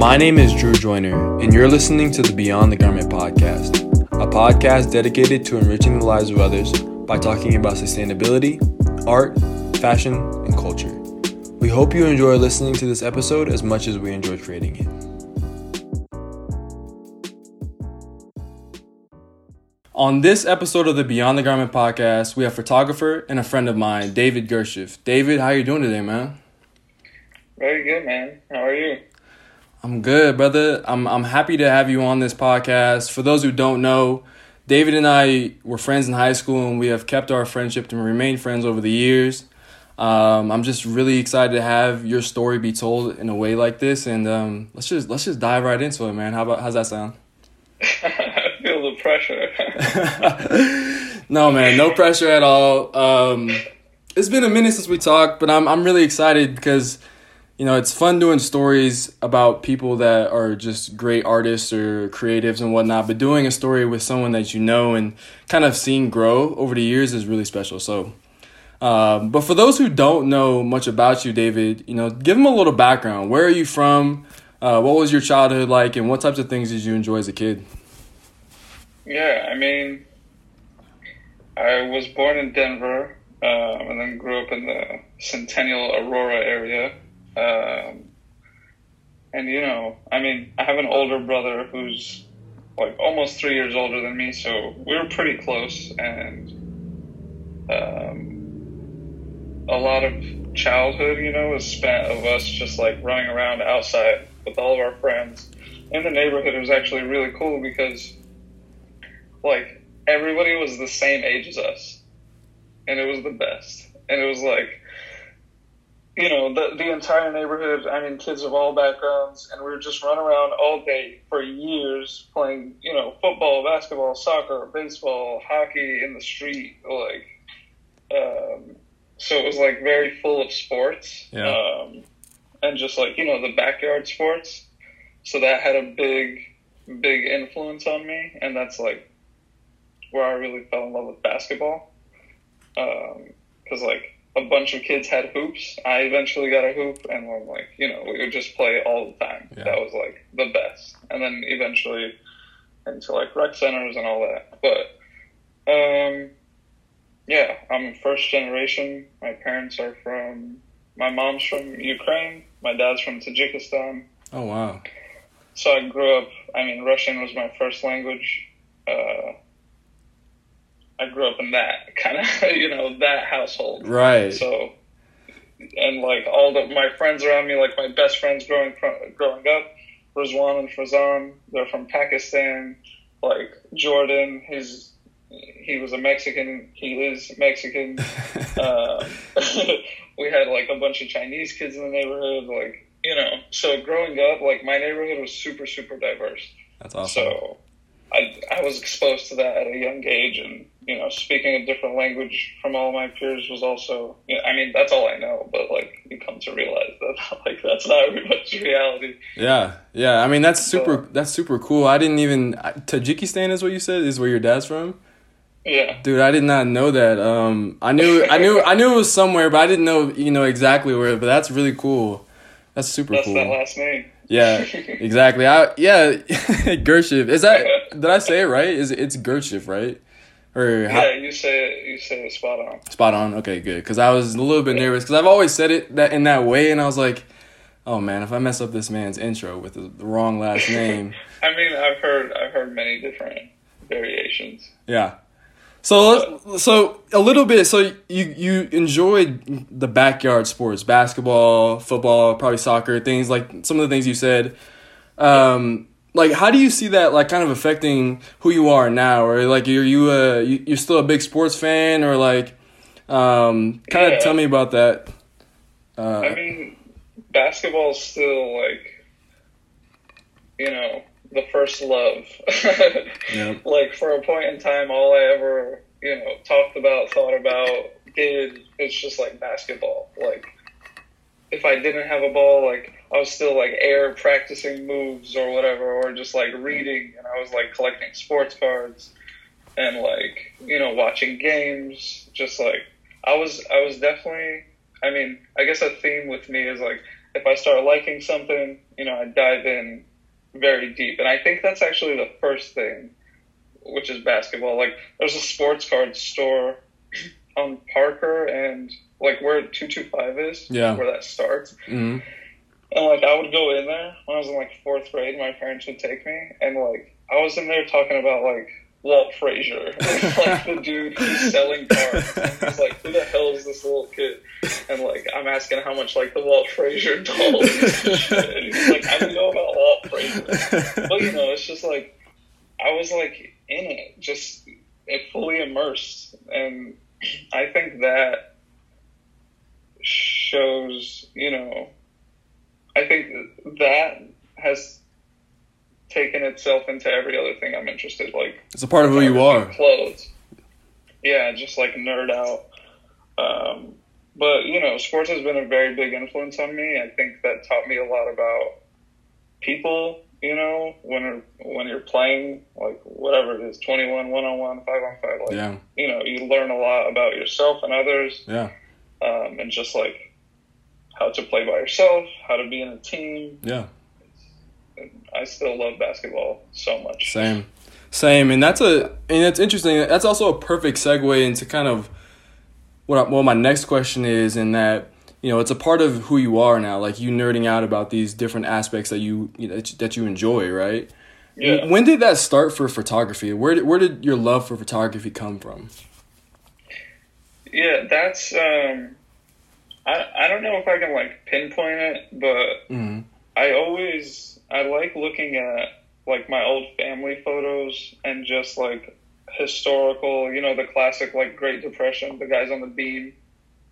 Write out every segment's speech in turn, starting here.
My name is Drew Joyner, and you're listening to the Beyond the Garment podcast, a podcast dedicated to enriching the lives of others by talking about sustainability, art, fashion, and culture. We hope you enjoy listening to this episode as much as we enjoy creating it. On this episode of the Beyond the Garment podcast, we have photographer and a friend of mine, David Gershiff. David, how are you doing today, man? Very good, man. How are you? I'm good, brother. I'm I'm happy to have you on this podcast. For those who don't know, David and I were friends in high school, and we have kept our friendship and remained friends over the years. Um, I'm just really excited to have your story be told in a way like this, and um, let's just let's just dive right into it, man. How about how's that sound? I feel the pressure. no, man, no pressure at all. Um, it's been a minute since we talked, but I'm I'm really excited because you know, it's fun doing stories about people that are just great artists or creatives and whatnot, but doing a story with someone that you know and kind of seeing grow over the years is really special. So, um, but for those who don't know much about you, David, you know, give them a little background. Where are you from? Uh, what was your childhood like, and what types of things did you enjoy as a kid? Yeah, I mean, I was born in Denver um, and then grew up in the Centennial Aurora area. Um, and you know, I mean, I have an older brother who's like almost three years older than me, so we are pretty close. And um, a lot of childhood, you know, was spent of us just like running around outside with all of our friends in the neighborhood. It was actually really cool because like everybody was the same age as us, and it was the best. And it was like you know, the, the entire neighborhood, I mean, kids of all backgrounds, and we would just run around all day for years playing, you know, football, basketball, soccer, baseball, hockey in the street, like, um, so it was like very full of sports, yeah. um, and just like, you know, the backyard sports. So that had a big, big influence on me, and that's like where I really fell in love with basketball. Um, cause like, a bunch of kids had hoops. I eventually got a hoop, and we're like, you know, we would just play all the time. Yeah. That was like the best. And then eventually into like rec centers and all that. But um, yeah, I'm first generation. My parents are from. My mom's from Ukraine. My dad's from Tajikistan. Oh wow! So I grew up. I mean, Russian was my first language. Uh, I grew up in that kind of you know that household. Right. So, and like all the my friends around me, like my best friends growing growing up, Rizwan and Fazan, they're from Pakistan. Like Jordan, he's he was a Mexican. He is Mexican. uh, we had like a bunch of Chinese kids in the neighborhood. Like you know, so growing up, like my neighborhood was super super diverse. That's awesome. So I I was exposed to that at a young age, and you know, speaking a different language from all my peers was also. You know, I mean, that's all I know, but like you come to realize that like that's not much reality. Yeah, yeah. I mean, that's super. that's super cool. I didn't even Tajikistan is what you said is where your dad's from. Yeah, dude, I did not know that. Um, I knew, I knew, I knew it was somewhere, but I didn't know, you know, exactly where. But that's really cool. That's super that's cool. That's that last name. Yeah, exactly. I yeah, Gershiff. Is that did I say it right? Is it, it's Gershiff, right? Or how, yeah, you say it. You say it spot on. Spot on. Okay, good. Because I was a little bit nervous because I've always said it that in that way, and I was like, oh man, if I mess up this man's intro with the, the wrong last name. I mean, I've heard I've heard many different variations. Yeah. So so a little bit. So you you enjoyed the backyard sports, basketball, football, probably soccer, things like some of the things you said. Um, like how do you see that like kind of affecting who you are now, or like are you a you, are still a big sports fan, or like um, kind yeah. of tell me about that. Uh, I mean, basketball is still like you know the first love. yep. Like for a point in time, all I ever you know talked about, thought about, did it's just like basketball. Like if I didn't have a ball, like I was still like air practicing moves or whatever, or just like reading, and I was like collecting sports cards and like you know watching games. Just like I was, I was definitely. I mean, I guess a theme with me is like if I start liking something, you know, I dive in very deep. And I think that's actually the first thing, which is basketball. Like, there's a sports card store on Parker and like where 225 is, Yeah. where that starts. hmm And like I would go in there when I was in like fourth grade. My parents would take me, and like I was in there talking about like Walt Frazier, like the dude who's selling cards. And he's like, "Who the hell is this little kid?" And like I'm asking how much like the Walt Frazier doll is. And he's like, "I don't know about Walt Frazier," but you know, it's just like I was like in it, just it fully immersed, and I think that shows, you know, I think that has taken itself into every other thing I'm interested. Like It's a part of who you are. clothes. Yeah, just like nerd out. Um, but you know, sports has been a very big influence on me. I think that taught me a lot about people. You know, when when you're playing like whatever it is, twenty one, one on one, five on five. Like Yeah, you know, you learn a lot about yourself and others yeah, um, and just like how to play by yourself, how to be in a team. yeah. I still love basketball so much. Same, same, and that's a and it's interesting. That's also a perfect segue into kind of what I, well my next question is, in that you know it's a part of who you are now. Like you nerding out about these different aspects that you, you know, that you- that you enjoy, right? Yeah. When did that start for photography? Where did, where did your love for photography come from? Yeah, that's um, I I don't know if I can like pinpoint it, but Mm-hmm. I always I like looking at like my old family photos and just like historical, you know, the classic like Great Depression, the guys on the beam,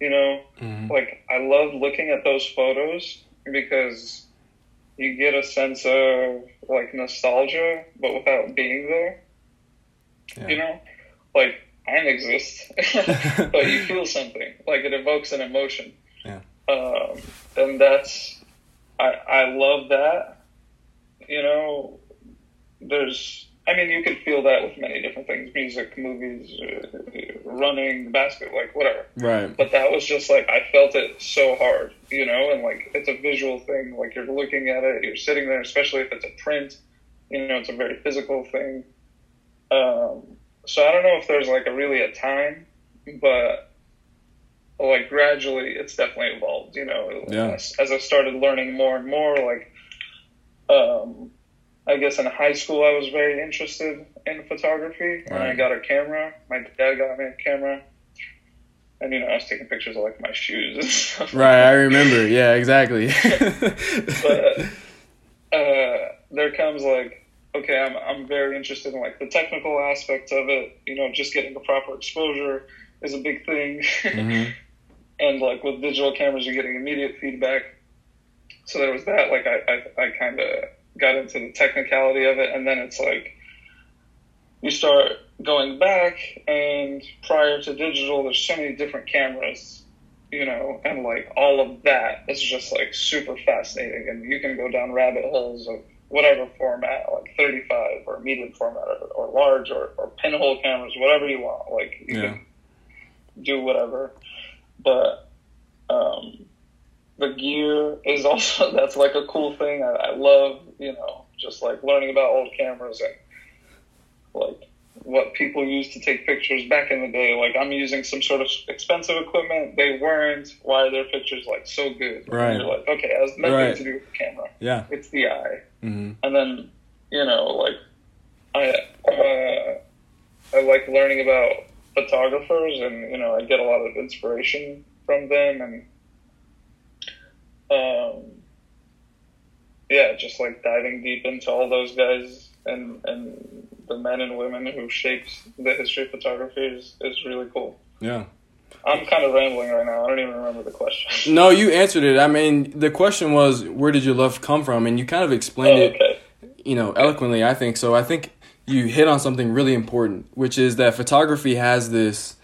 you know, Mm-hmm. like I love looking at those photos because you get a sense of like nostalgia, but without being there. Yeah. You know, like I don't exist, but you feel something. Like it evokes an emotion. Yeah. Um, and that's I I love that. You know, there's. I mean, you could feel that with many different things: music, movies, uh, running, basket, like whatever Right. but that was just like I felt it so hard, you know, and like it's a visual thing. Like you're looking at it, you're sitting there, especially if it's a print, you know, it's a very physical thing. Um, so I don't know if there's like a really a time, but like gradually, it's definitely evolved. You know, Yeah. as, as I started learning more and more, like, um, I guess in high school I was very interested in photography, and I got a camera. My dad got me a camera. And you know, I was taking pictures of like my shoes and stuff. Right. I remember. Yeah. Exactly. but uh, there comes like, okay, I'm I'm very interested in like the technical aspect of it. You know, just getting the proper exposure is a big thing. Mhm. and like with digital cameras, you're getting immediate feedback. So there was that. Like I I, I kind of got into the technicality of it, and then it's like you start going back, and prior to digital, there's so many different cameras, you know, and like all of that is just like super fascinating, and you can go down rabbit holes of whatever format, like 35 or medium format or, or large or, or pinhole cameras, whatever you want. Like you Yeah. can do whatever, but um, the gear is also that's like a cool thing. I, I love you know just like learning about old cameras and like what people used to take pictures back in the day. Like I'm using some sort of expensive equipment. They weren't. Why are their pictures like so good? And Right. you're like, okay, it has nothing Right. to do with the camera. yeah. It's the eye. hmm And then you know like I uh, I like learning about photographers and you know I get a lot of inspiration from them and um yeah just like diving deep into all those guys and and the men and women who shaped the history of photography is, is really cool. Yeah. I'm kind of rambling right now. I don't even remember the question. No, you answered it. I mean, the question was, where did your love come from? And you kind of Oh, explained it, you know, eloquently. I think so. I think you hit on something really important, which is that photography has this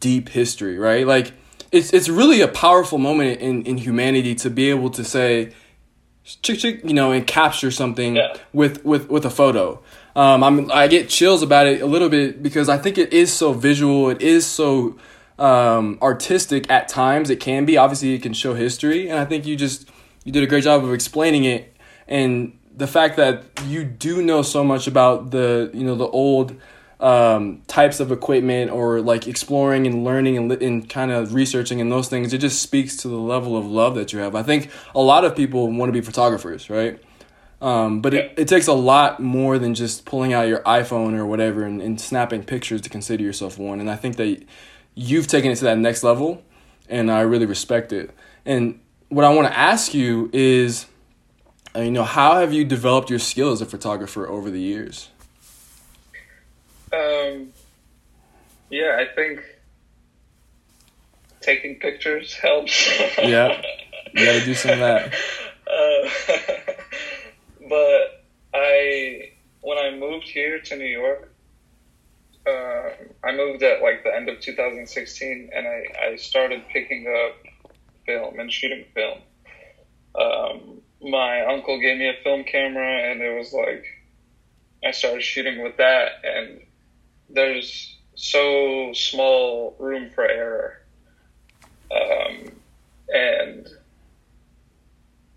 deep history, right? Like, it's it's really a powerful moment in in humanity to be able to say, chick chick, you know, and capture something Yeah. with with with a photo. Um, I'm I get chills about it a little bit because I think it is so visual. It is so um, artistic at times. It can be obviously it can show history, and I think you just you did a great job of explaining it, and the fact that you do know so much about the you know the old um, types of equipment or like exploring and learning and, and kind of researching and those things, it just speaks to the level of love that you have. I think a lot of people want to be photographers, right? Um, but it, it takes a lot more than just pulling out your iPhone or whatever and, and snapping pictures to consider yourself one. And I think that you've taken it to that next level, and I really respect it. And what I want to ask you is, uh, you know, how have you developed your skill as a photographer over the years? Um, yeah, I think taking pictures helps. yeah, you got to do some of that. Uh, but I, when I moved here to New York, uh, I moved at like the end of 2016, and I, I started picking up film and shooting film. Um, my uncle gave me a film camera, and it was like I started shooting with that, and there's so small room for error, um, and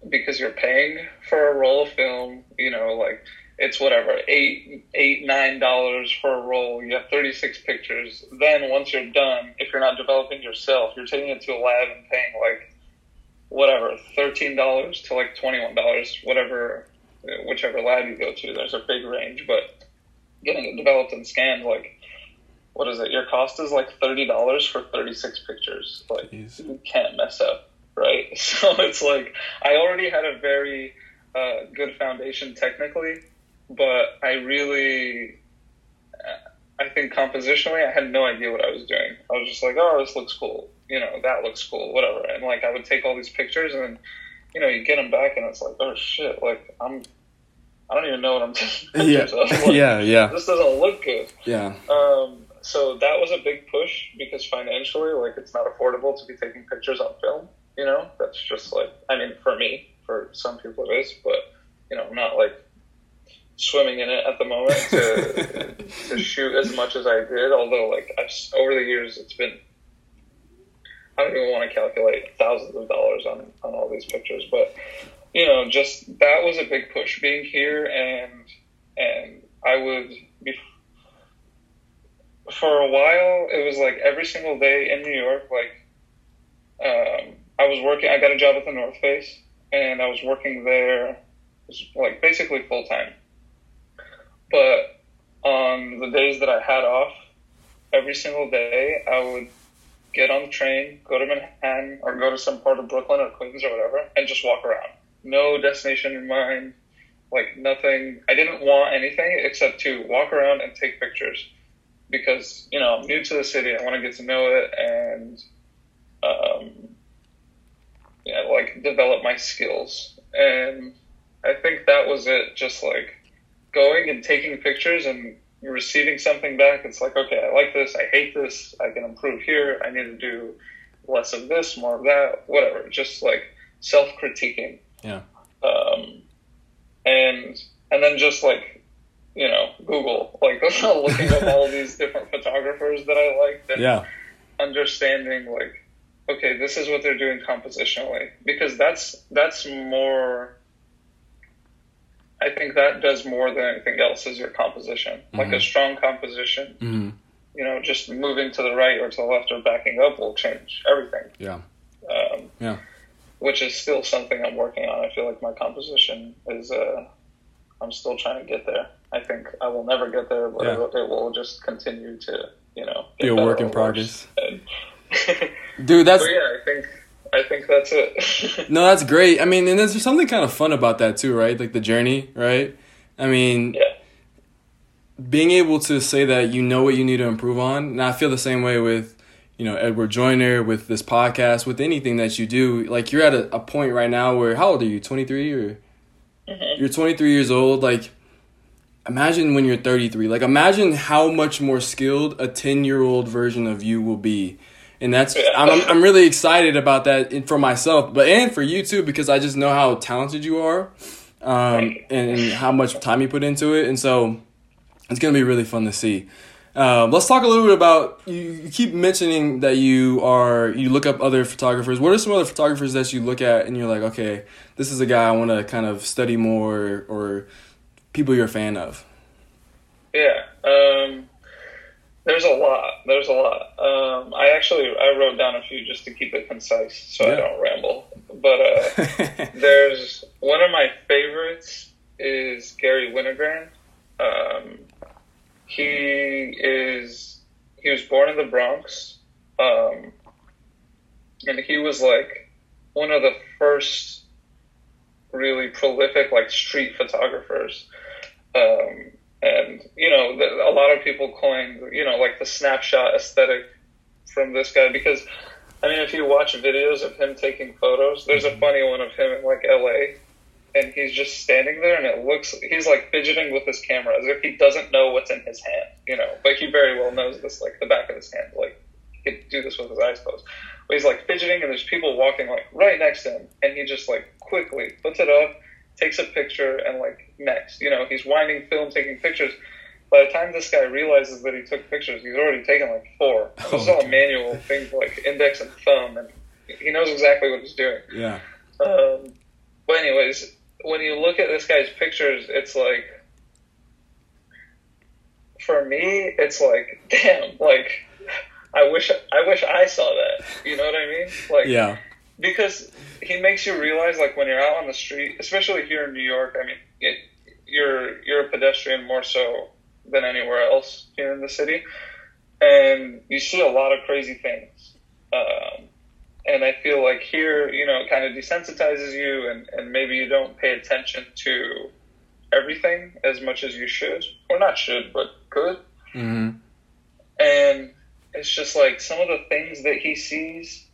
because you're paying for a roll of film, you know, like it's whatever eight eight nine dollars for a roll. You have 36 pictures. Then once you're done if you're not developing yourself you're taking it to a lab and paying like whatever $13 to like $21 whatever whichever lab you go to. There's a big range but getting it developed and scanned like what is it your cost is like $30 for 36 pictures like Jeez. you can't mess up right so it's like i already had a very uh, good foundation technically but I really, I think compositionally, I had no idea what I was doing. I was just like, oh, this looks cool. You know, that looks cool, whatever. And like, I would take all these pictures and then, you know, you get them back and it's like, oh shit, like I'm, I don't even know what I'm pictures yeah. Like, yeah, yeah. This doesn't look good. Yeah. Um, so that was a big push because financially, like, it's not affordable to be taking pictures on film. You know, that's just like, I mean, for me, for some people it is, but you know, I'm not like swimming in it at the moment to to shoot as much as I did. Although, like I've, over the years, it's been I don't even want to calculate thousands of dollars on on all these pictures, but you know, just that was a big push being here, and and I would be for a while. It was like every single day in New York, like. Um, I was working. I got a job at the North Face, and I was working there, like basically full time but on the days that I had off, every single day I would get on the train, go to Manhattan, or go to some part of Brooklyn or Queens or whatever, and just walk around. No destination in mind, like nothing. I didn't want anything except to walk around and take pictures because you know I'm new to the city. I want to get to know it and um, yeah, like develop my skills. And I think that was it. Just like going and taking pictures and receiving something back, it's like, okay, I like this, I hate this, I can improve here, I need to do less of this, more of that, whatever. Just like self critiquing. Yeah. Um, and and then just like you know Google, like looking up all these different photographers that I liked, and yeah. understanding like, okay, this is what they're doing compositionally, because that's that's more I think that does more than anything else is your composition. Mm-hmm. Like a strong composition, mm-hmm. you know, just moving to the right or to the left or backing up will change everything. Yeah. Um, yeah. Which is still something I'm working on. I feel like my composition is, uh, I'm still trying to get there. I think I will never get there, but yeah. it, it, will just continue to, you know, be a work in progress. Dude, that's. But yeah, I think I think that's it. no, that's great. I mean, and there's something kind of fun about that too, right? Like the journey, right? I mean, yeah. being able to say that you know what you need to improve on. And I feel the same way with, you know, Edward Joyner, with this podcast, with anything that you do. Like you're at a, a point right now where, how old are you? 23 or? Mm-hmm. You're 23 years old. Like, imagine when you're 33. Like, imagine how much more skilled a 10 year old version of you will be and that's yeah. I'm I'm really excited about that for myself, but and for you too because I just know how talented you are, um, and, and, how much time you put into it, and so it's gonna be really fun to see. Um, let's talk a little bit about you, you. keep mentioning that you are you look up other photographers. What are some other photographers that you look at and you're like, okay, this is a guy I want to kind of study more, or people you're a fan of? Yeah, um, there's a lot. There's a lot. Um, I actually I wrote down a few just to keep it concise, so yeah. I don't ramble. But uh, there's one of my favorites is Garry Winogrand. He is he was born in the Bronx, um, and he was like one of the first really prolific like street photographers. Um, and you know, the, a lot of people coined you know like the snapshot aesthetic from this guy because I mean, if you watch videos of him taking photos, there's a funny one of him in like L.A and he's just standing there, and it looks he's like fidgeting with his camera as if he doesn't know what's in his hand, you know. But he very well knows this, like the back of his hand, like he could do this with his eyes closed. But he's like fidgeting, and there's people walking like right next to him, and he just like quickly puts it up, takes a picture, and like next, you know, he's winding film, taking pictures. By the time this guy realizes that he took pictures, he's already taken like four. This is all manual things like index and thumb, and he knows exactly what he's doing. Yeah. Um, but anyways, when you look at this guy's pictures, it's like, for me, it's like, damn, like, I wish, I wish I saw that. You know what I mean? Like, yeah. Because he makes you realize, like, when you're out on the street, especially here in New York, I mean, it, you're you're a pedestrian more so than anywhere else here in the city, and you see a lot of crazy things. Um, and I feel like here, you know, it kind of desensitizes you, and, and maybe you don't pay attention to everything as much as you should, or not should, but could. Mm-hmm. And it's just like some of the things that he sees,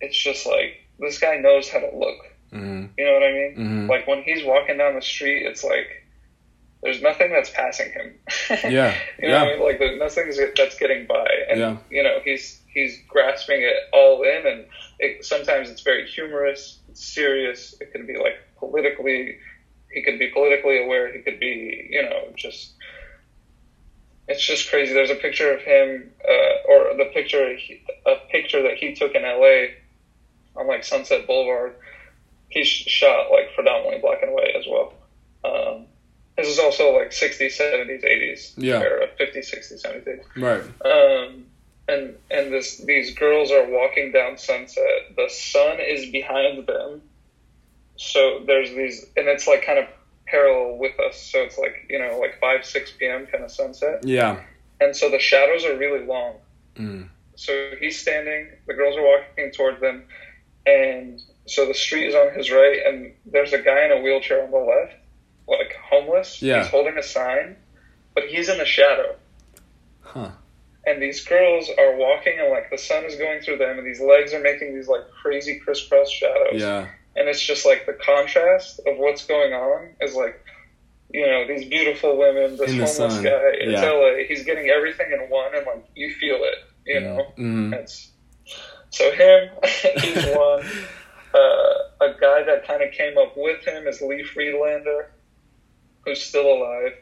it's just like this guy knows how to look. Mm-hmm. You know what I mean? Mm-hmm. Like when he's walking down the street, it's like there's nothing that's passing him. yeah. you know yeah. I mean? Like there's nothing that's getting by, and yeah. you know he's he's grasping it all in, and it, sometimes it's very humorous, it's serious. It can be like politically, he could be politically aware. He could be, you know, just. It's just crazy. There's a picture of him, uh, or the picture, a picture that he took in L.A. on like Sunset Boulevard. He's shot like predominantly black and white as well. Um, this is also like 60s, 70s, 80s yeah. era, 50s, 60s, 70s, 80s. Right. Um, and and this these girls are walking down Sunset. The sun is behind them, so there's these, and it's like kind of parallel with us. So it's like you know like five six p.m. kind of sunset. Yeah. And so the shadows are really long. Mm. So he's standing. The girls are walking towards them, and so the street is on his right, and there's a guy in a wheelchair on the left, like homeless. Yeah. He's holding a sign, but he's in the shadow. Huh and these girls are walking and like the sun is going through them and these legs are making these like crazy crisscross shadows yeah and it's just like the contrast of what's going on is like you know these beautiful women this homeless sun. guy it's yeah. LA he's getting everything in one and like you feel it you mm-hmm. know mm-hmm. it's so him he's one uh, a guy that kind of came up with him is Lee Friedlander who's still alive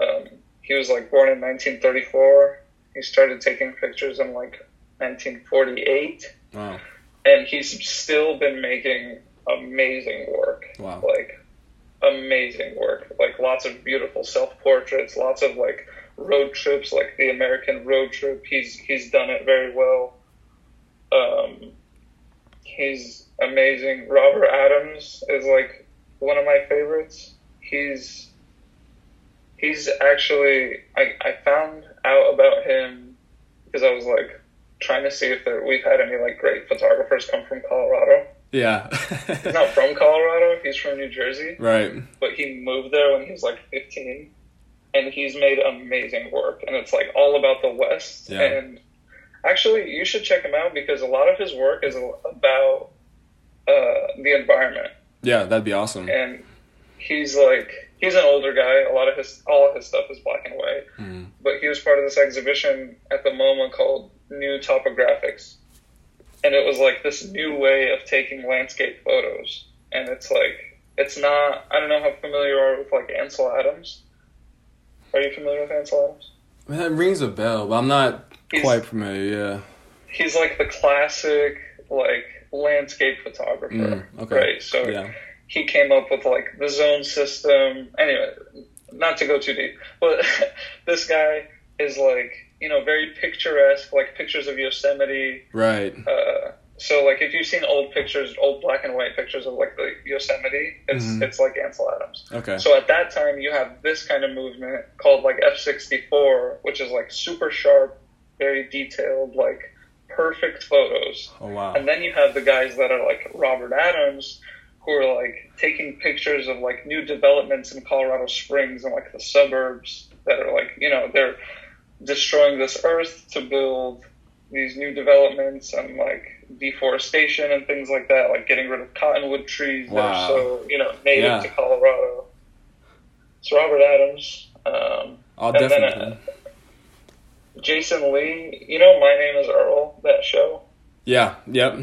um, he was like born in 1934 he started taking pictures in like 1948. Wow. And he's still been making amazing work. Wow. Like amazing work. Like lots of beautiful self portraits, lots of like road trips, like the American road trip. He's he's done it very well. Um, he's amazing. Robert Adams is like one of my favorites. He's he's actually I, I found out about him because I was like trying to see if there, we've had any like great photographers come from Colorado. Yeah. he's not from Colorado. He's from New Jersey. Right. But he moved there when he was like 15, and he's made amazing work. And it's like all about the West. Yeah. And actually, you should check him out because a lot of his work is about uh, the environment. Yeah, that'd be awesome. And he's like he's an older guy. A lot of his all of his stuff is black and white. Mm. But he was part of this exhibition at the MoMA called New Topographics, and it was like this new way of taking landscape photos. And it's like it's not. I don't know how familiar you are with like Ansel Adams. Are you familiar with Ansel Adams? That rings a bell, but I'm not He's- quite familiar. Yeah. He's like the classic like landscape photographer, Mm, okay. right? So Yeah. He came up with like the zone system. Anyway, not to go too deep, but this guy is like you know very picturesque, like pictures of Yosemite. Right. Uh, so like if you've seen old pictures, old black and white pictures of like the Yosemite, it's Mhm. it's like Ansel Adams. Okay. So at that time, you have this kind of movement called like F64, which is like super sharp, very detailed, like perfect photos. Oh wow. And then you have the guys that are like Robert Adams, who are like taking pictures of like new developments in Colorado Springs and like the suburbs that are like, you know, they're destroying this earth to build these new developments and like deforestation and things like that, like getting rid of cottonwood trees that are so, you know, native Yeah. to Colorado. It's Robert Adams. Um, I'll and then, definitely. uh, Jason Lee, you know, My Name is Earl, that show? yeah. Yep.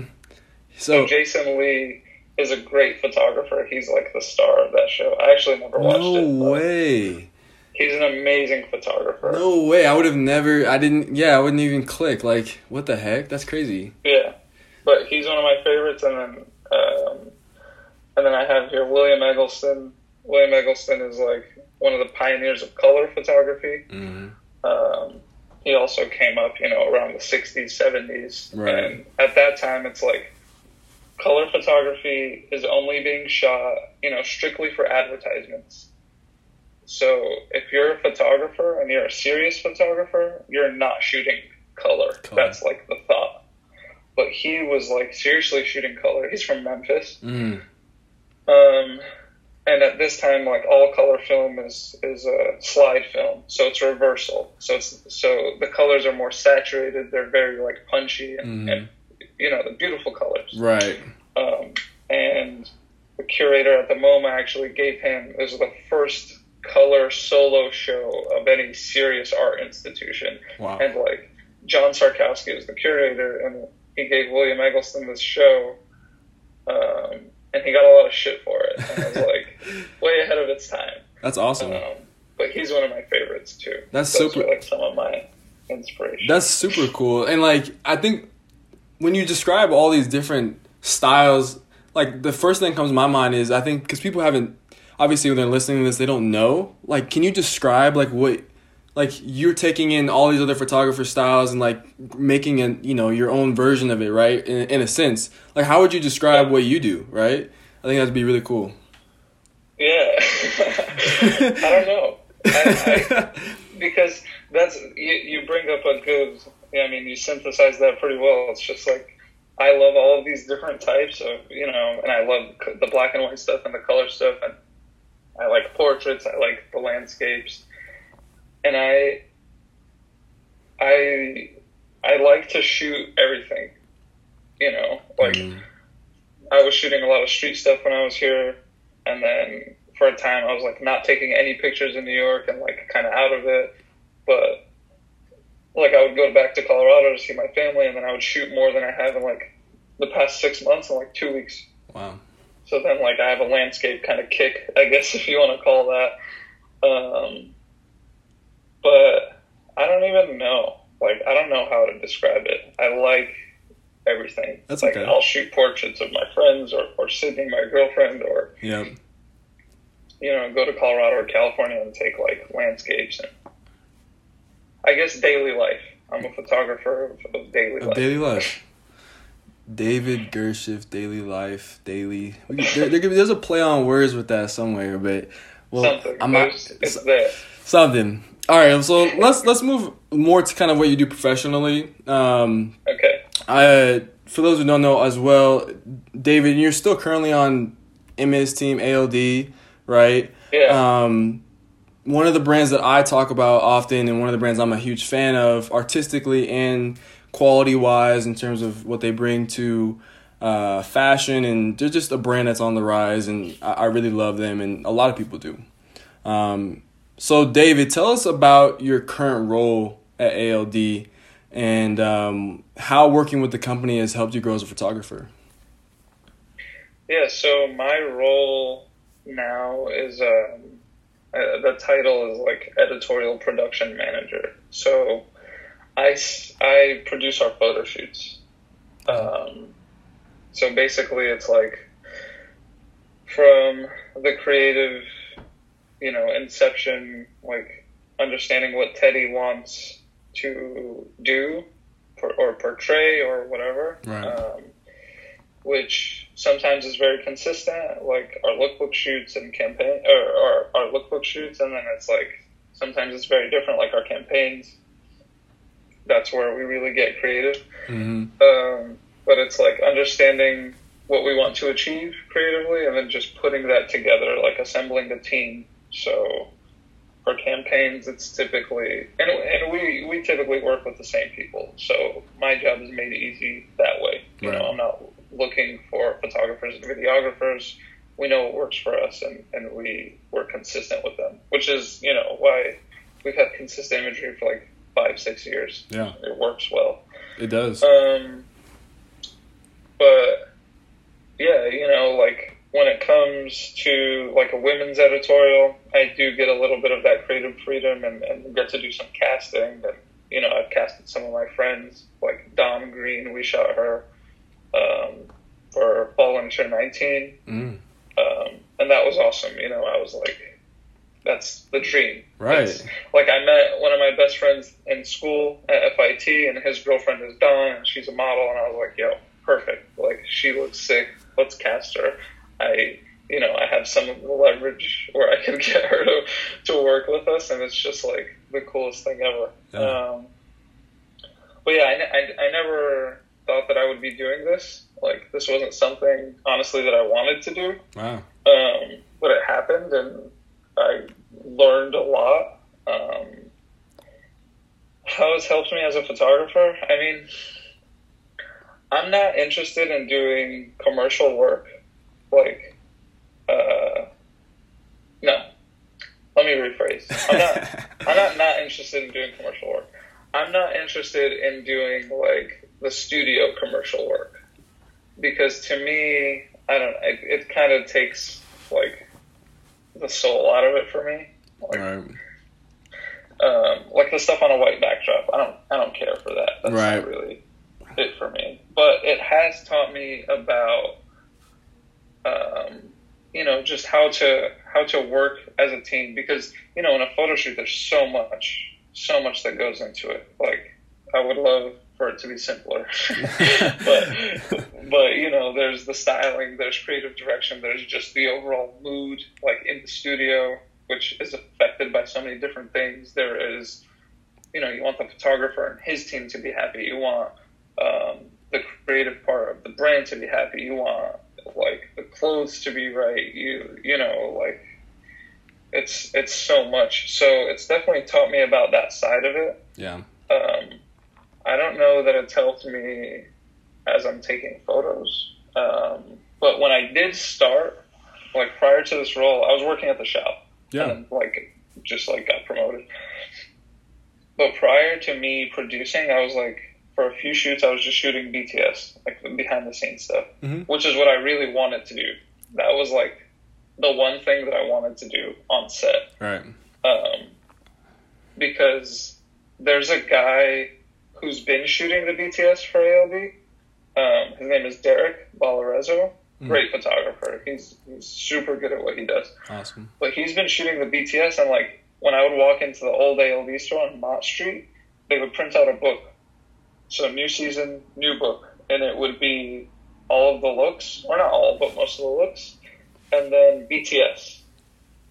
So Jason Lee is a great photographer. He's like the star of that show. I actually never watched no it. but way. He's an amazing photographer. No way. I would have never. I didn't. Yeah. I wouldn't even click. Like, what the heck? That's crazy. Yeah, but he's one of my favorites. And then, um, and then I have here William Eggleston. William Eggleston is like one of the pioneers of color photography. hmm Um, he also came up, you know, around the 60s, 70s. Right. And at that time, it's like color photography is only being shot, you know, strictly for advertisements. So if you're a photographer and you're a serious photographer, you're not shooting color. Color. That's like the thought. But he was like seriously shooting color. He's from Memphis. Mm. Um, and at this time, like all color film is is a slide film, so it's reversal. So it's so the colors are more saturated. They're very like punchy and, Mhm. and you know the beautiful colors. Right. Um, and the curator at the MoMA actually gave him this was the first color solo show of any serious art institution. Wow. And like John Szarkowski was the curator, and he gave William Eggleston this show, um, and he got a lot of shit for it. And I was like, way ahead of its time. That's awesome. Um, but he's one of my favorites too. That's Those super- Are, like some of my inspiration. That's super cool. And like I think when you describe all these different styles, like the first thing that comes to my mind is I think because people haven't obviously when they're listening to this they don't know. Like, can you describe like what like you're taking in all these other photographer styles and like making an you know your own version of it, right? In, in a sense, like how would you describe what you do, right? I think that'd be really cool. yeah. I don't know. I, I, because that's you, you bring up a good. Yeah, I mean, you synthesize that pretty well. It's just like I love all of these different types of you know, and I love the black and white stuff and the color stuff, and I like portraits. I like the landscapes, and I I I like to shoot everything. You know, like Mm. I was shooting a lot of street stuff when I was here, and then for a time I was like not taking any pictures in New York and like kind of out of it. But like I would go back to Colorado to see my family, and then I would shoot more than I have in like the past six months in like two weeks. Wow. So then like I have a landscape kind of kick, I guess if you want to call that. Um, but I don't even know. Like I don't know how to describe it. I like everything. That's like okay. I'll shoot portraits of my friends or, or Sydney, my girlfriend, or Yep. you know, go to Colorado or California and take like landscapes and I guess daily life. I'm a photographer of, of daily Of life. daily life. David Gershiff, daily life, daily. There, there be, there's a play on words with that somewhere, but well, Something. I'm not it's there. something. All right, so let's let's move more to kind of what you do professionally. Um, Okay. I for those who don't know as well, David, you're still currently on MS team ALD, right? Yeah. Um, one of the brands that I talk about often, and one of the brands I'm a huge fan of, artistically and quality wise, in terms of what they bring to uh, fashion, and they're just a brand that's on the rise, and I, I really love them, and a lot of people do. Um, so, David, tell us about your current role at ALD and um, how working with the company has helped you grow as a photographer. Yeah, so my role now is um, Uh, the title is like editorial production manager. So I, I produce our photo shoots. Um, so basically, it's like from the creative, you know, inception, like understanding what Teddy wants to do or portray or whatever. Right. Um, which sometimes is very consistent, like our lookbook shoots and campaign, or, or our lookbook shoots, and then it's like sometimes it's very different, like our campaigns. That's where we really get creative. hmm Um, but it's like understanding what we want to achieve creatively and then just putting that together, like assembling the team. So for campaigns, it's typically, and, and we, we typically work with the same people. So my job is made easy that way. You know, I'm not looking for photographers and videographers. We know what works for us and, and we, we're consistent with them, which is, you know, why we've had consistent imagery for like five, six years. Yeah, It works well. it does. Um, but yeah, you know, like when it comes to like a women's editorial, I do get a little bit of that creative freedom and, and get to do some casting. And you know, I've casted some of my friends, like Dawn Green. We shot her um, for Fall Winter 19, Mm. um, and that was awesome. You know, I was like, that's the dream. Right. It's- like I met one of my best friends in school at FIT, and his girlfriend is Dawn, and she's a model, and I was like, yo, perfect. Like she looks sick. Let's cast her. I, you know, I have some of the leverage where I can get her to to work with us, and it's just like the coolest thing ever. Yeah. Um, but yeah, I, I, I never thought that I would be doing this. Like this wasn't something honestly that I wanted to do Wow. um, but it happened and I learned a lot. Um, how it's helped me as a photographer? I mean, I'm not interested in doing commercial work. Like, uh, no. Let me rephrase. I'm not. I'm not not interested in doing commercial work. I'm not interested in doing like the studio commercial work because to me, I don't. It, it kind of takes like the soul out of it for me. Like, right. um, like the stuff on a white backdrop. I don't. I don't care for that. That's Right. not really it for me. But it has taught me about, um, you know, just how to how to work as a team because you know in a photo shoot there's so much so much that goes into it. Like I would love for it to be simpler, but but you know there's the styling, there's creative direction, there's just the overall mood like in the studio, which is affected by so many different things. There is, you know, you want the photographer and his team to be happy. You want um, the creative part of the brand to be happy. You want like the clothes to be right. You you know like it's it's so much. So it's definitely taught me about that side of it. Yeah. Um, I don't know that it's helped me as I'm taking photos. Um, but when I did start, like prior to this role, I was working at the shop. Yeah. And like just like got promoted. But prior to me producing, I was like for a few shoots, I was just shooting BTS, like behind the scenes stuff, Mhm. which is what I really wanted to do. That was like the one thing that I wanted to do on set Right. um, because there's a guy who's been shooting the BTS for ALD. Um, his name is Derek Balarezo. Mm. Great photographer. He's, he's super good at what he does. Awesome. But he's been shooting the BTS, and like when I would walk into the old ALD store on Mott Street, they would print out a book. So new season, new book, and it would be all of the looks, or not all, but most of the looks, and then BTS.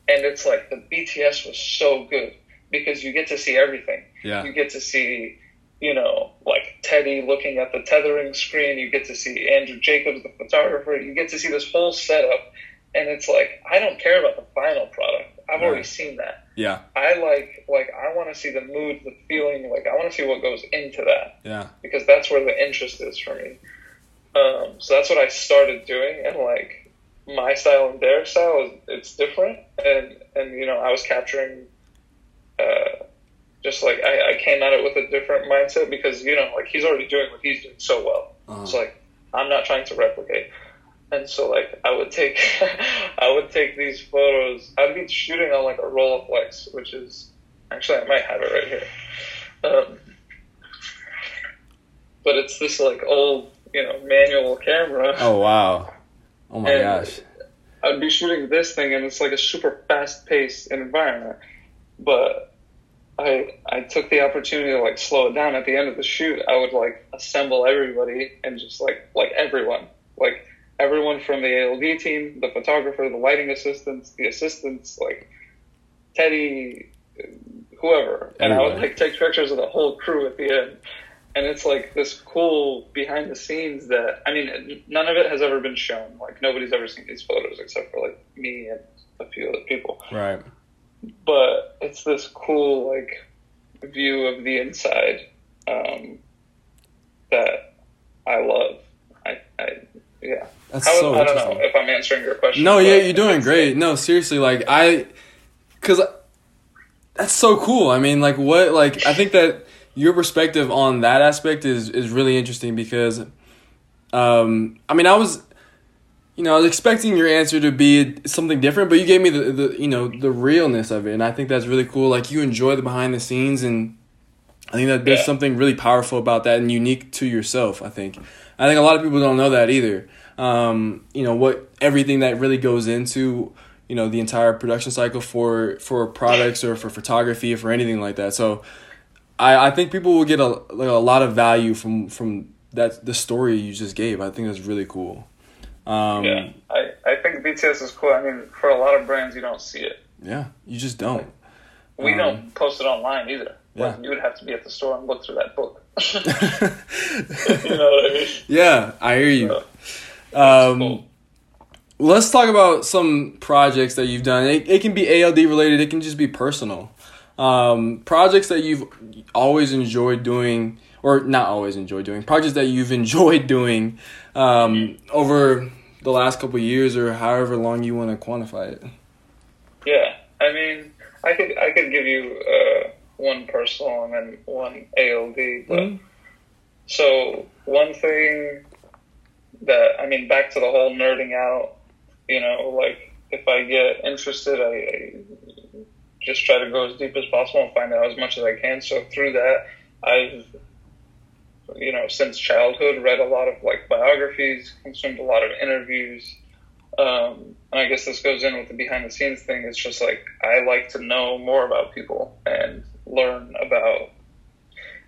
And it's like the BTS was so good because you get to see everything. Yeah. You get to see, you know, like Teddy looking at the tethering screen. You get to see Andrew Jacobs, the photographer. You get to see this whole setup, and it's like I don't care about the final product. I've already seen that. Yeah. I like like I want to see the mood, the feeling. Like I want to see what goes into that Yeah. because that's where the interest is for me. Um, so that's what I started doing, and like my style and their style is it's different, and and you know I was capturing, uh, just like I, I came at it with a different mindset because you know like he's already doing what he's doing so well. Uh-huh. So like I'm not trying to replicate. And so like I would take I would take these photos. I'd be shooting on like a roll of Rolleiflex, which is actually I might have it right here. Um, but it's this like old, you know, manual camera. Oh wow! Oh my And gosh! I'd be shooting this thing, and it's like a super fast-paced environment. But I I took the opportunity to like slow it down. At the end of the shoot, I would like assemble everybody and just like like everyone, like everyone from the ALD team, the photographer, the lighting assistants, the assistants, like Teddy, whoever, and I would like take pictures of the whole crew at the end. And it's like this cool behind the scenes that I mean, none of it has ever been shown. Like nobody's ever seen these photos except for like me and a few other people. Right. But it's this cool like view of the inside um, that I love. I, I yeah. That's How, so I don't know if I'm answering your question. No, yeah, you're doing great. No, seriously, like I, cause that's so cool. I mean, like what, like I think that your perspective on that aspect is is really interesting because, um, I mean, I was, you know, I was expecting your answer to be something different, but you gave me the the you know the realness of it, and I think that's really cool. Like you enjoy the behind the scenes, and I think that there's Yeah. something really powerful about that and unique to yourself. I think. I think a lot of people don't know that either. Um, you know what everything that really goes into you know the entire production cycle for for products or for photography or for anything like that. So I I think people will get a like a lot of value from from that the story you just gave. I think that's really cool. Um, Yeah, I, I think BTS is cool. I mean, for a lot of brands, you don't see it. yeah, you just don't. We Um, don't post it online either. Like, yeah. you would have to be at the store and look through that book. you know what I mean? yeah, I hear you. So, Um, cool. Let's talk about some projects that you've done. It, it can be ALD related. It can just be personal. Um, projects that you've always enjoyed doing, or not always enjoyed doing. Projects that you've enjoyed doing um, over the last couple of years, or however long you want to quantify it. Yeah, I mean, I could I could give you uh, one personal and then one ALD, but Mhm. so one thing that I mean, back to the whole nerding out. You know, like if I get interested, I, I just try to go as deep as possible and find out as much as I can. So through that, I've you know since childhood read a lot of like biographies, consumed a lot of interviews. Um, and I guess this goes in with the behind the scenes thing. It's just like I like to know more about people and learn about,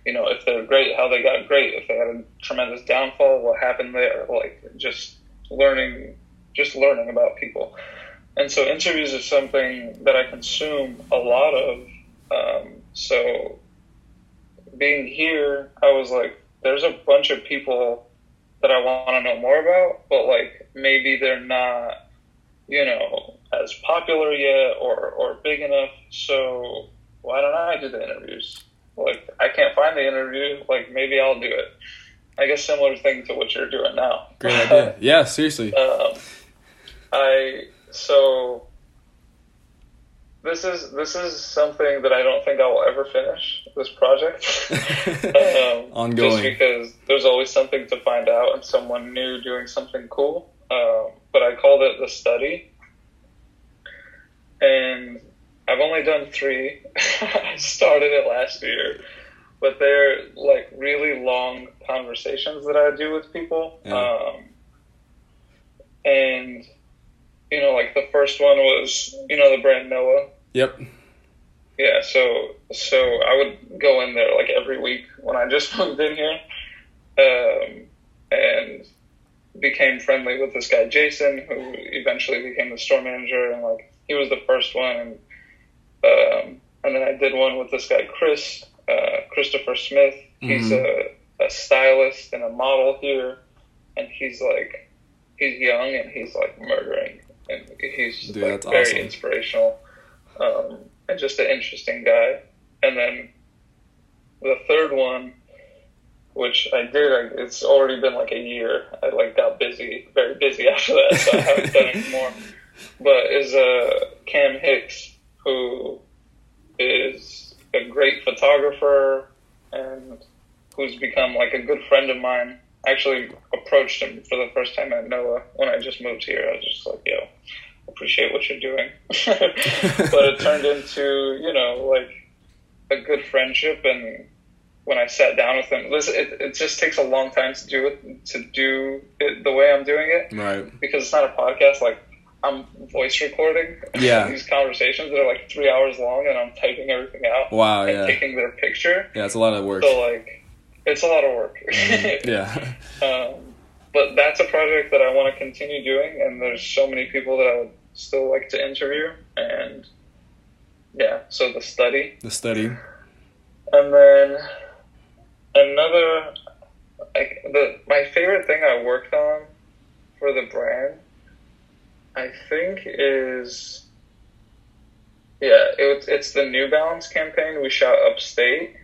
you know, if they're great, how they got great, if they had a tremendous downfall, what happened there, like just learning, just learning about people. And so interviews are something that I consume a lot of. Um, so being here, I was like, there's a bunch of people that I want to know more about, but like maybe they're not, you know, as popular yet or, or big enough. So why don't I do the interviews? Like I can't find the interview. Like maybe I'll do it. I guess similar thing to what you're doing now. Great idea. Yeah, seriously. um, I so this is this is something that I don't think I will ever finish this project. um, Ongoing. Just because there's always something to find out and someone new doing something cool. Um, but I called it the study, and I've only done three. I started it last year, but they're like really long conversations that I do with people. Yeah. Um, and you know, like the first one was you know the brand Noah. Yep. Yeah, so so I would go in there like every week when I just moved in here, um, and became friendly with this guy Jason, who eventually became the store manager, and like he was the first one, and um, and then I did one with this guy Chris, uh, Christopher Smith. He's a, a stylist and a model here, and he's like he's young and he's like murdering, and he's Dude, like very awesome. inspirational um, and just an interesting guy. And then the third one, which I did, I, it's already been like a year. I like got busy, very busy after that, so I haven't done any more. But is uh, Cam Hicks, who is a great photographer and who's become like a good friend of mine. Actually approached him for the first time at Noah when I just moved here. I was just like, yo, appreciate what you're doing. but it turned into, you know, like a good friendship. And when I sat down with him, listen, it, it just takes a long time to do it, to do it the way I'm doing it. Right. Because it's not a podcast. Like, I'm voice recording Yeah. these conversations that are like three hours long, and I'm typing everything out Wow. and Yeah. taking their picture. Yeah. It's a lot of work. So like, it's a lot of work. Yeah. um, but that's a project that I want to continue doing, and there's so many people that I would still like to interview, and yeah. So the study, The study. and then another, like the my favorite thing I worked on for the brand, I think is. Yeah, it, it's the New Balance campaign we shot upstate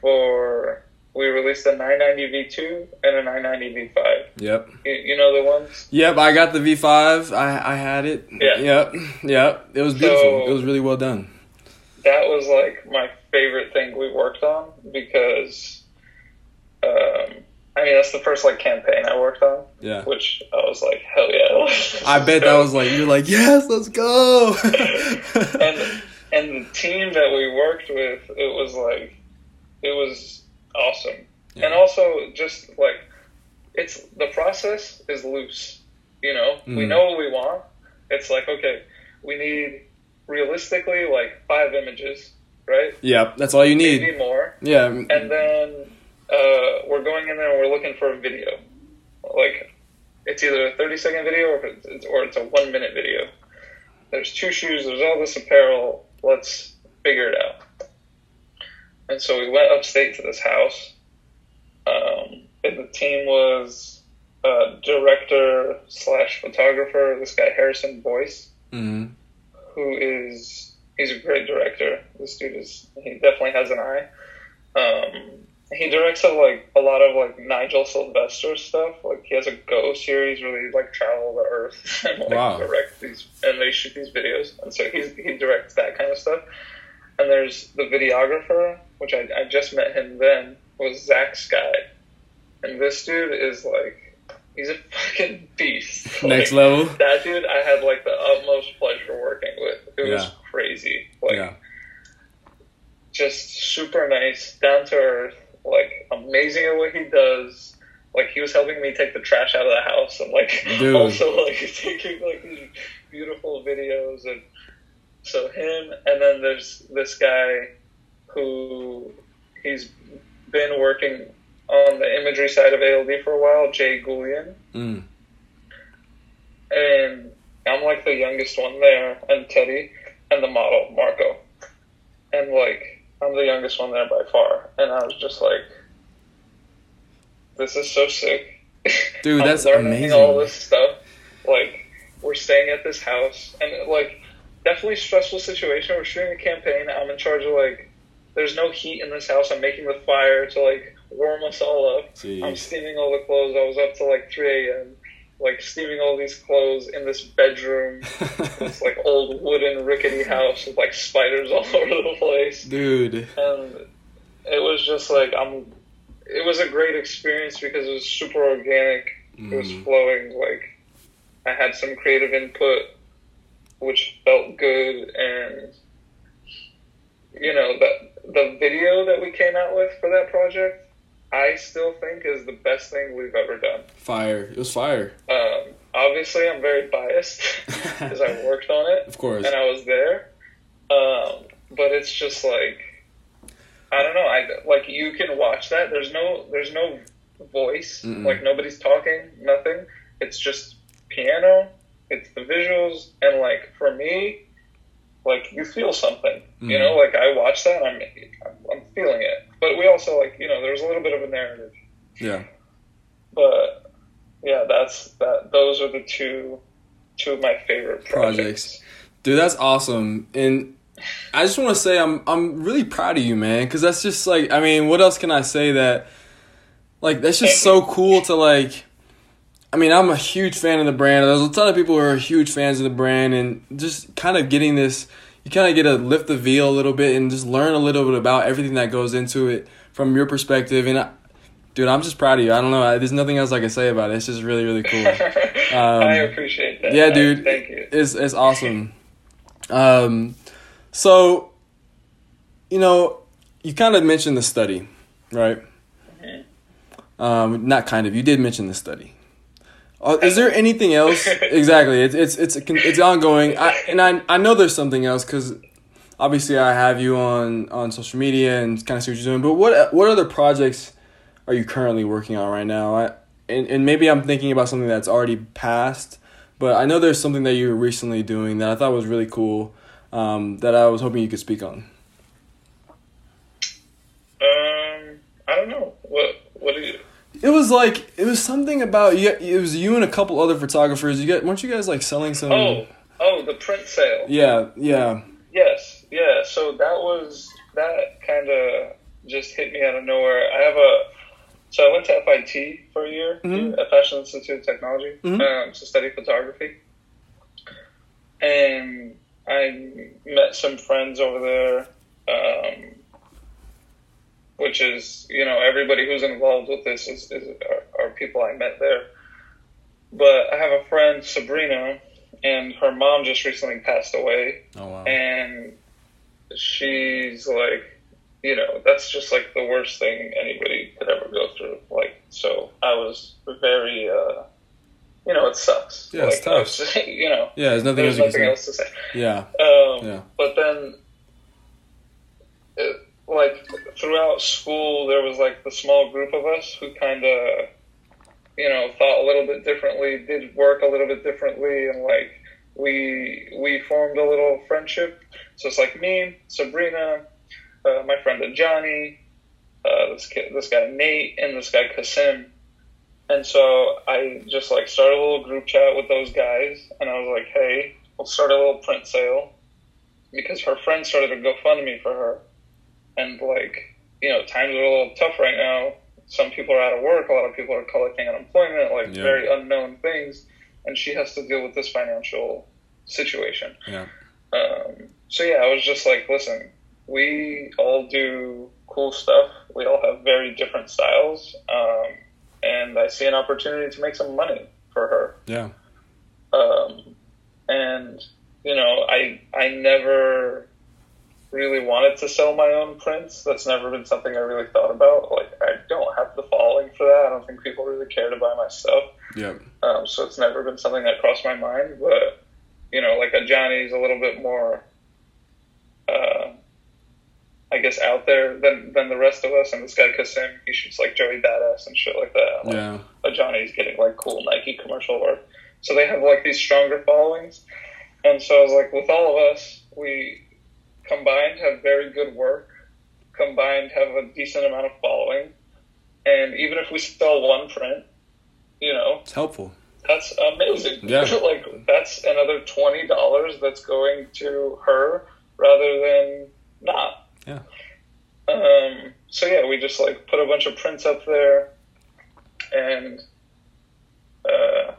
for. We released a 990 V2 and a 990 V5. Yep. You, you know the ones? Yep. I got the V5. I I had it. Yeah. Yep. Yep. It was beautiful. So- it was really well done. That was like my favorite thing we worked on because, um, I mean, that's the first like campaign I worked on, Yeah. which I was like, hell yeah. I bet that was like you're like yes, let's go. and and the team that we worked with, it was like, it was awesome, Yeah. and also just like, it's the process is loose. You know, we Mhm. know what we want. It's like okay, we need realistically like five images, right? Yeah, That's all you need. Maybe more. Yeah. and then uh, we're going in there and we're looking for a video. Like it's either a thirty second video or it's, or it's a one minute video. There's two shoes. There's all this apparel. Let's figure it out. And so we went upstate to this house. Um, and the team was uh, director slash photographer. This guy Harrison Boyce hmm who is he's a great director. This dude is he definitely has an eye. Um, he directs a, like a lot of like Nigel Sylvester stuff. Like he has a Go series where they like travel the Earth and like Wow. direct these and they shoot these videos. And so he's he directs that kind of stuff. And there's the videographer, which I, I just met him then, was Zach Sky. And this dude is like he's a fucking beast. Next Like, level. that dude I had like the utmost pleasure working with. It was Yeah. crazy. Like Yeah. just super nice, down to earth, like amazing at what he does. Like he was helping me take the trash out of the house and like Dude. also like taking like these beautiful videos and so him and then there's this guy who he's been working on the imagery side of ALD for a while, Jay Goulian Mm. and I'm like the youngest one there, and Teddy, and the model Marco, and like I'm the youngest one there by far, and I was just like, this is so sick, Dude, that's amazing. All this stuff, like we're staying at this house, and like definitely stressful situation. We're shooting a campaign. I'm in charge of like, there's no heat in this house. I'm making the fire to like warm us all up. I'm steaming all the clothes. I was up till like 3 a.m. Like steaming all these clothes in this bedroom, this like old wooden rickety house with like spiders all over the place, Dude. and it was just like I'm. It was a great experience because it was super organic. It was Mm. flowing. Like I had some creative input, which felt good, and you know the the video that we came out with for that project. I still think is the best thing we've ever done. Fire. It was fire. Um, obviously, I'm very biased because I worked on it Of course. and I was there. Um, but it's just like I don't know. I like you can watch that. There's no there's no voice. Mm-mm. Like nobody's talking. Nothing. It's just piano. It's the visuals and like for me, like you feel something. You Mhm. know, like I watch that. I'm I'm feeling it. But we also like you know there's a little bit of a narrative. Yeah. But yeah, that's that. Those are the two two of my favorite projects. Projects. Dude, that's awesome. And I just want to say I'm I'm really proud of you, man, cuz that's just like I mean, what else can I say that like that's just so cool to like I mean, I'm a huge fan of the brand. There's a ton of people who are huge fans of the brand and just kind of getting this you kind of get to lift the veil a little bit and just learn a little bit about everything that goes into it from your perspective and I, Dude, I'm just proud of you. I don't know. I, there's nothing else I can say about it. It's just really, really cool. Um, I appreciate that. yeah, dude. Thank you. It's it's awesome. Um, so, you know, you kind of mentioned the study, right? Um, not kind of. You did mention the study. Uh, is there anything else? exactly. It's it's it's it's ongoing. I, and I I know there's something else because obviously I have you on on social media and kind of see what you're doing. But what what other projects are you currently working on right now? I, and and maybe I'm thinking about something that's already passed. But I know there's something that you were recently doing that I thought was really cool. Um, that I was hoping you could speak on. Um, I don't know. What What you? It was like it was something about you. It was you and a couple other photographers. You get weren't you guys like selling some? Oh, oh, the print sale. Yeah, yeah. Yes, yeah. So that was that kind of just hit me out of nowhere. I have a so I went to FIT for a year Mhm. at Fashion Institute of Technology Mhm. um, to study photography, and I met some friends over there. Um, which is, you know, everybody who's involved with this is, is are, are people I met there. But I have a friend, Sabrina, and her mom just recently passed away Oh wow. and she's like you know that's just like the worst thing anybody could ever go through like so i was very uh you know it sucks Yeah, it's tough. You know Yeah, there's nothing there's else nothing else to say say. Yeah, um yeah. but then it, like throughout school there was like the small group of us who kind of you know thought a little bit differently did work a little bit differently and like we we formed a little friendship so it's like me sabrina uh, my friend johnny uh, this kid, this guy nate and this guy kasim and so i just like started a little group chat with those guys and i was like hey we'll start a little print sale because her friend started a GoFundMe for her. And like, you know, times are a little tough right now. Some people are out of work, a lot of people are collecting unemployment, like Yeah. very unknown things. And she has to deal with this financial situation. Yeah. Um, so yeah, I was just like, listen, we all do cool stuff. We all have very different styles. Um, and I see an opportunity to make some money for her Yeah. um, and you know, I I never really wanted to sell my own prints. That's never been something I really thought about. Like, I don't have the following for that. I don't think people really care to buy my stuff. Yeah. Um, so it's never been something that crossed my mind. But you know, like a Johnny's a little bit more, uh, I guess, out there than than the rest of us. And this guy Kasim, he shoots like Joey Badass and shit like that. Like, Yeah. a Johnny's getting like cool Nike commercial work. So they have like these stronger followings. And so I was like, with all of us, we combined have very good work, combined have a decent amount of following. And even if we sell one print, you know, It's helpful. that's amazing. Yeah. like that's another twenty dollars that's going to her rather than not. Yeah. Um, so yeah, we just like put a bunch of prints up there, and uh,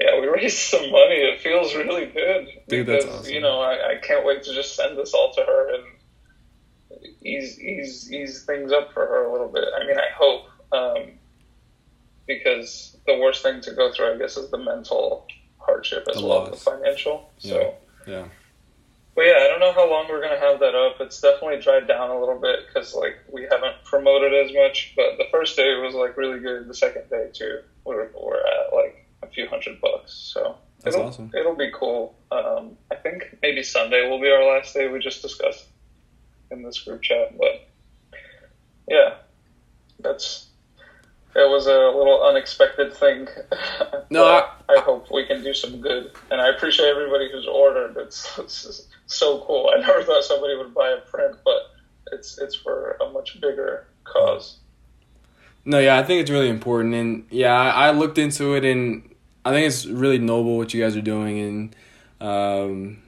yeah, we raised some money. It feels really good Dude, because that's awesome. you know I, I can't wait to just send this all to her and ease ease ease things up for her a little bit. I mean, I hope um, because the worst thing to go through, I guess, is the mental hardship as The well as loss. the financial. So. Yeah. But yeah, I don't know how long we're gonna have that up. It's definitely dried down a little bit because like we haven't promoted as much. But the first day was like really good. The second day too, we're we're at like a few hundred bucks. So That's it'll, awesome. It'll be cool. Um, I think maybe Sunday will be our last day. We just discussed in this group chat, but yeah, that's it was a little unexpected thing. No, But I, hope we can do some good, and I appreciate everybody who's ordered. It's, it's so cool. I never thought somebody would buy a print, but it's it's for a much bigger cause. No, yeah, I think it's really important, and yeah, I, I looked into it, and I think it's really noble what you guys are doing, and um,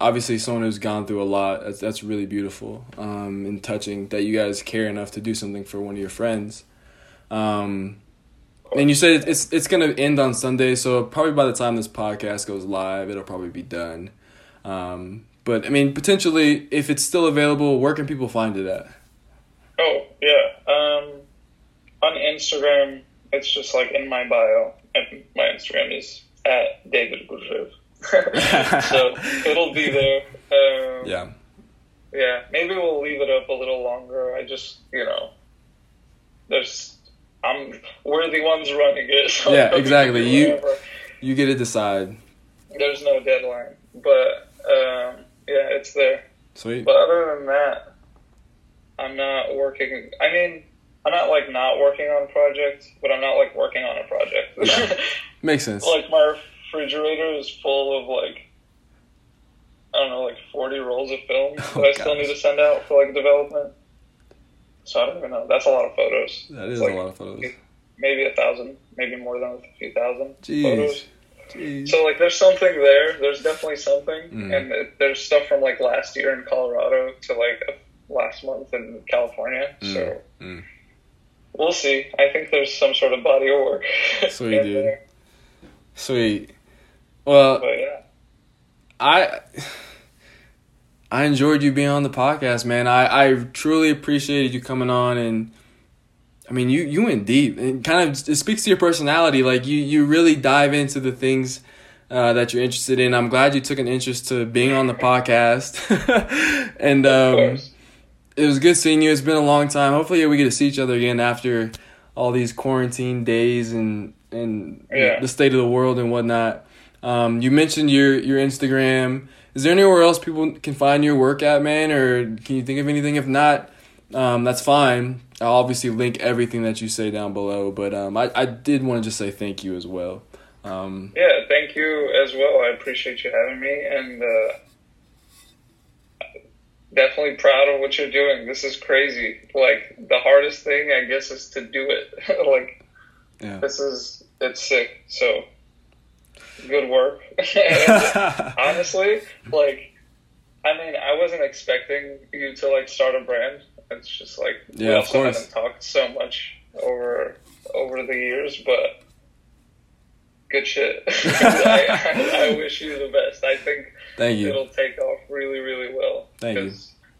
obviously someone who's gone through a lot. That's that's really beautiful um, and touching that you guys care enough to do something for one of your friends. Um, and you said it's it's gonna end on Sunday, so probably by the time this podcast goes live, it'll probably be done. Um, but I mean, potentially, if it's still available, where can people find it at? Oh yeah, um, on Instagram, it's just like in my bio, and my Instagram is at David Gurjev. so it'll be there. Um, Yeah. yeah, maybe we'll leave it up a little longer. I just, you know, there's, I'm, we're the ones running it. So Yeah, exactly. You- You get to decide. There's no deadline, but um, yeah, it's there. Sweet. But other than that, I'm not working. I mean, I'm not like not working on projects, but I'm not like working on a project. Yeah. Makes sense. like my refrigerator is full of like I don't know, like 40 rolls of film Oh, that I still need to send out for like development. So I don't even know. That's a lot of photos. That is It's a lot of photos. Maybe a thousand, maybe more than a few thousand Jeez. photos. Jeez. So like, there's something there. There's definitely something, Mm. and it, there's stuff from like last year in Colorado to like last month in California. So Mm. We'll see. I think there's some sort of body of work. Sweet, dude. there. Sweet. Well, But yeah, I I enjoyed you being on the podcast, man. I, I truly appreciated you coming on and I mean you, you went deep and kind of it speaks to your personality. Like you, you really dive into the things uh, that you're interested in. I'm glad you took an interest to being on the podcast. and um, course. It was good seeing you. It's been a long time. Hopefully we get to see each other again after all these quarantine days and and Yeah. the state of the world and whatnot. Um, you mentioned your your Instagram. Is there anywhere else people can find your work at, man? Or can you think of anything? If not, um, that's fine. I'll obviously link everything that you say down below. But um, I, I did want to just say thank you as well. Um, Yeah, thank you as well. I appreciate you having me, and uh, definitely proud of what you're doing. This is crazy. Like the hardest thing, I guess, is to do it. like yeah. this is it's sick. So good work. Honestly, like I mean, I wasn't expecting you to like start a brand. It's just like we Yeah, of also course. haven't talked so much over over the years, but good shit. I, I, wish you the best. I think Thank you. it'll take off really, really well. Thank you.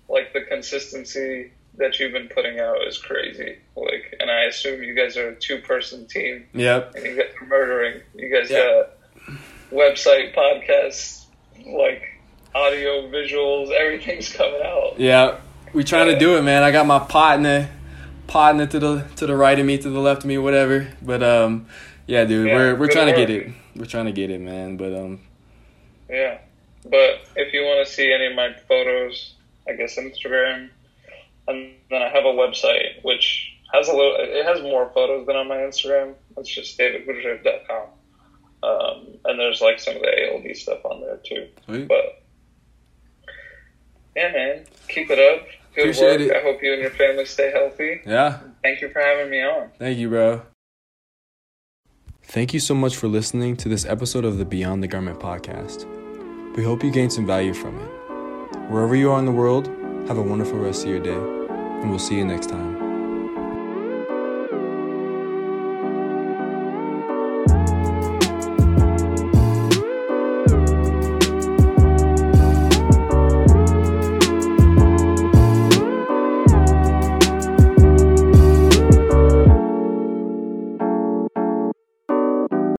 Like the consistency that you've been putting out is crazy. Like, and I assume you guys are a two person team, Yep. and you guys are murdering. You guys Yeah. got website, podcasts, like audio, visuals, everything's coming out. Yeah, we trying to do it, man. I got my partner, partner to the to the right of me, to the left of me, whatever. But um, yeah, dude, Yeah, we're we're trying to get it. We're trying to get it, man. But um, Yeah. But if you want to see any of my photos, I guess Instagram, and then I have a website which has a little. It has more photos than on my Instagram. It's just davidgurjev.com. Um, and there's like some of the ALD stuff on there too. sweet. But yeah, man, keep it up. Good Appreciate work. it. I hope you and your family stay healthy. yeah, Thank you for having me on. thank you, bro. Thank you so much for listening to this episode of the Beyond the Garment podcast. We hope you gained some value from it. Wherever you are in the world, have a wonderful rest of your day, and we'll see you next time.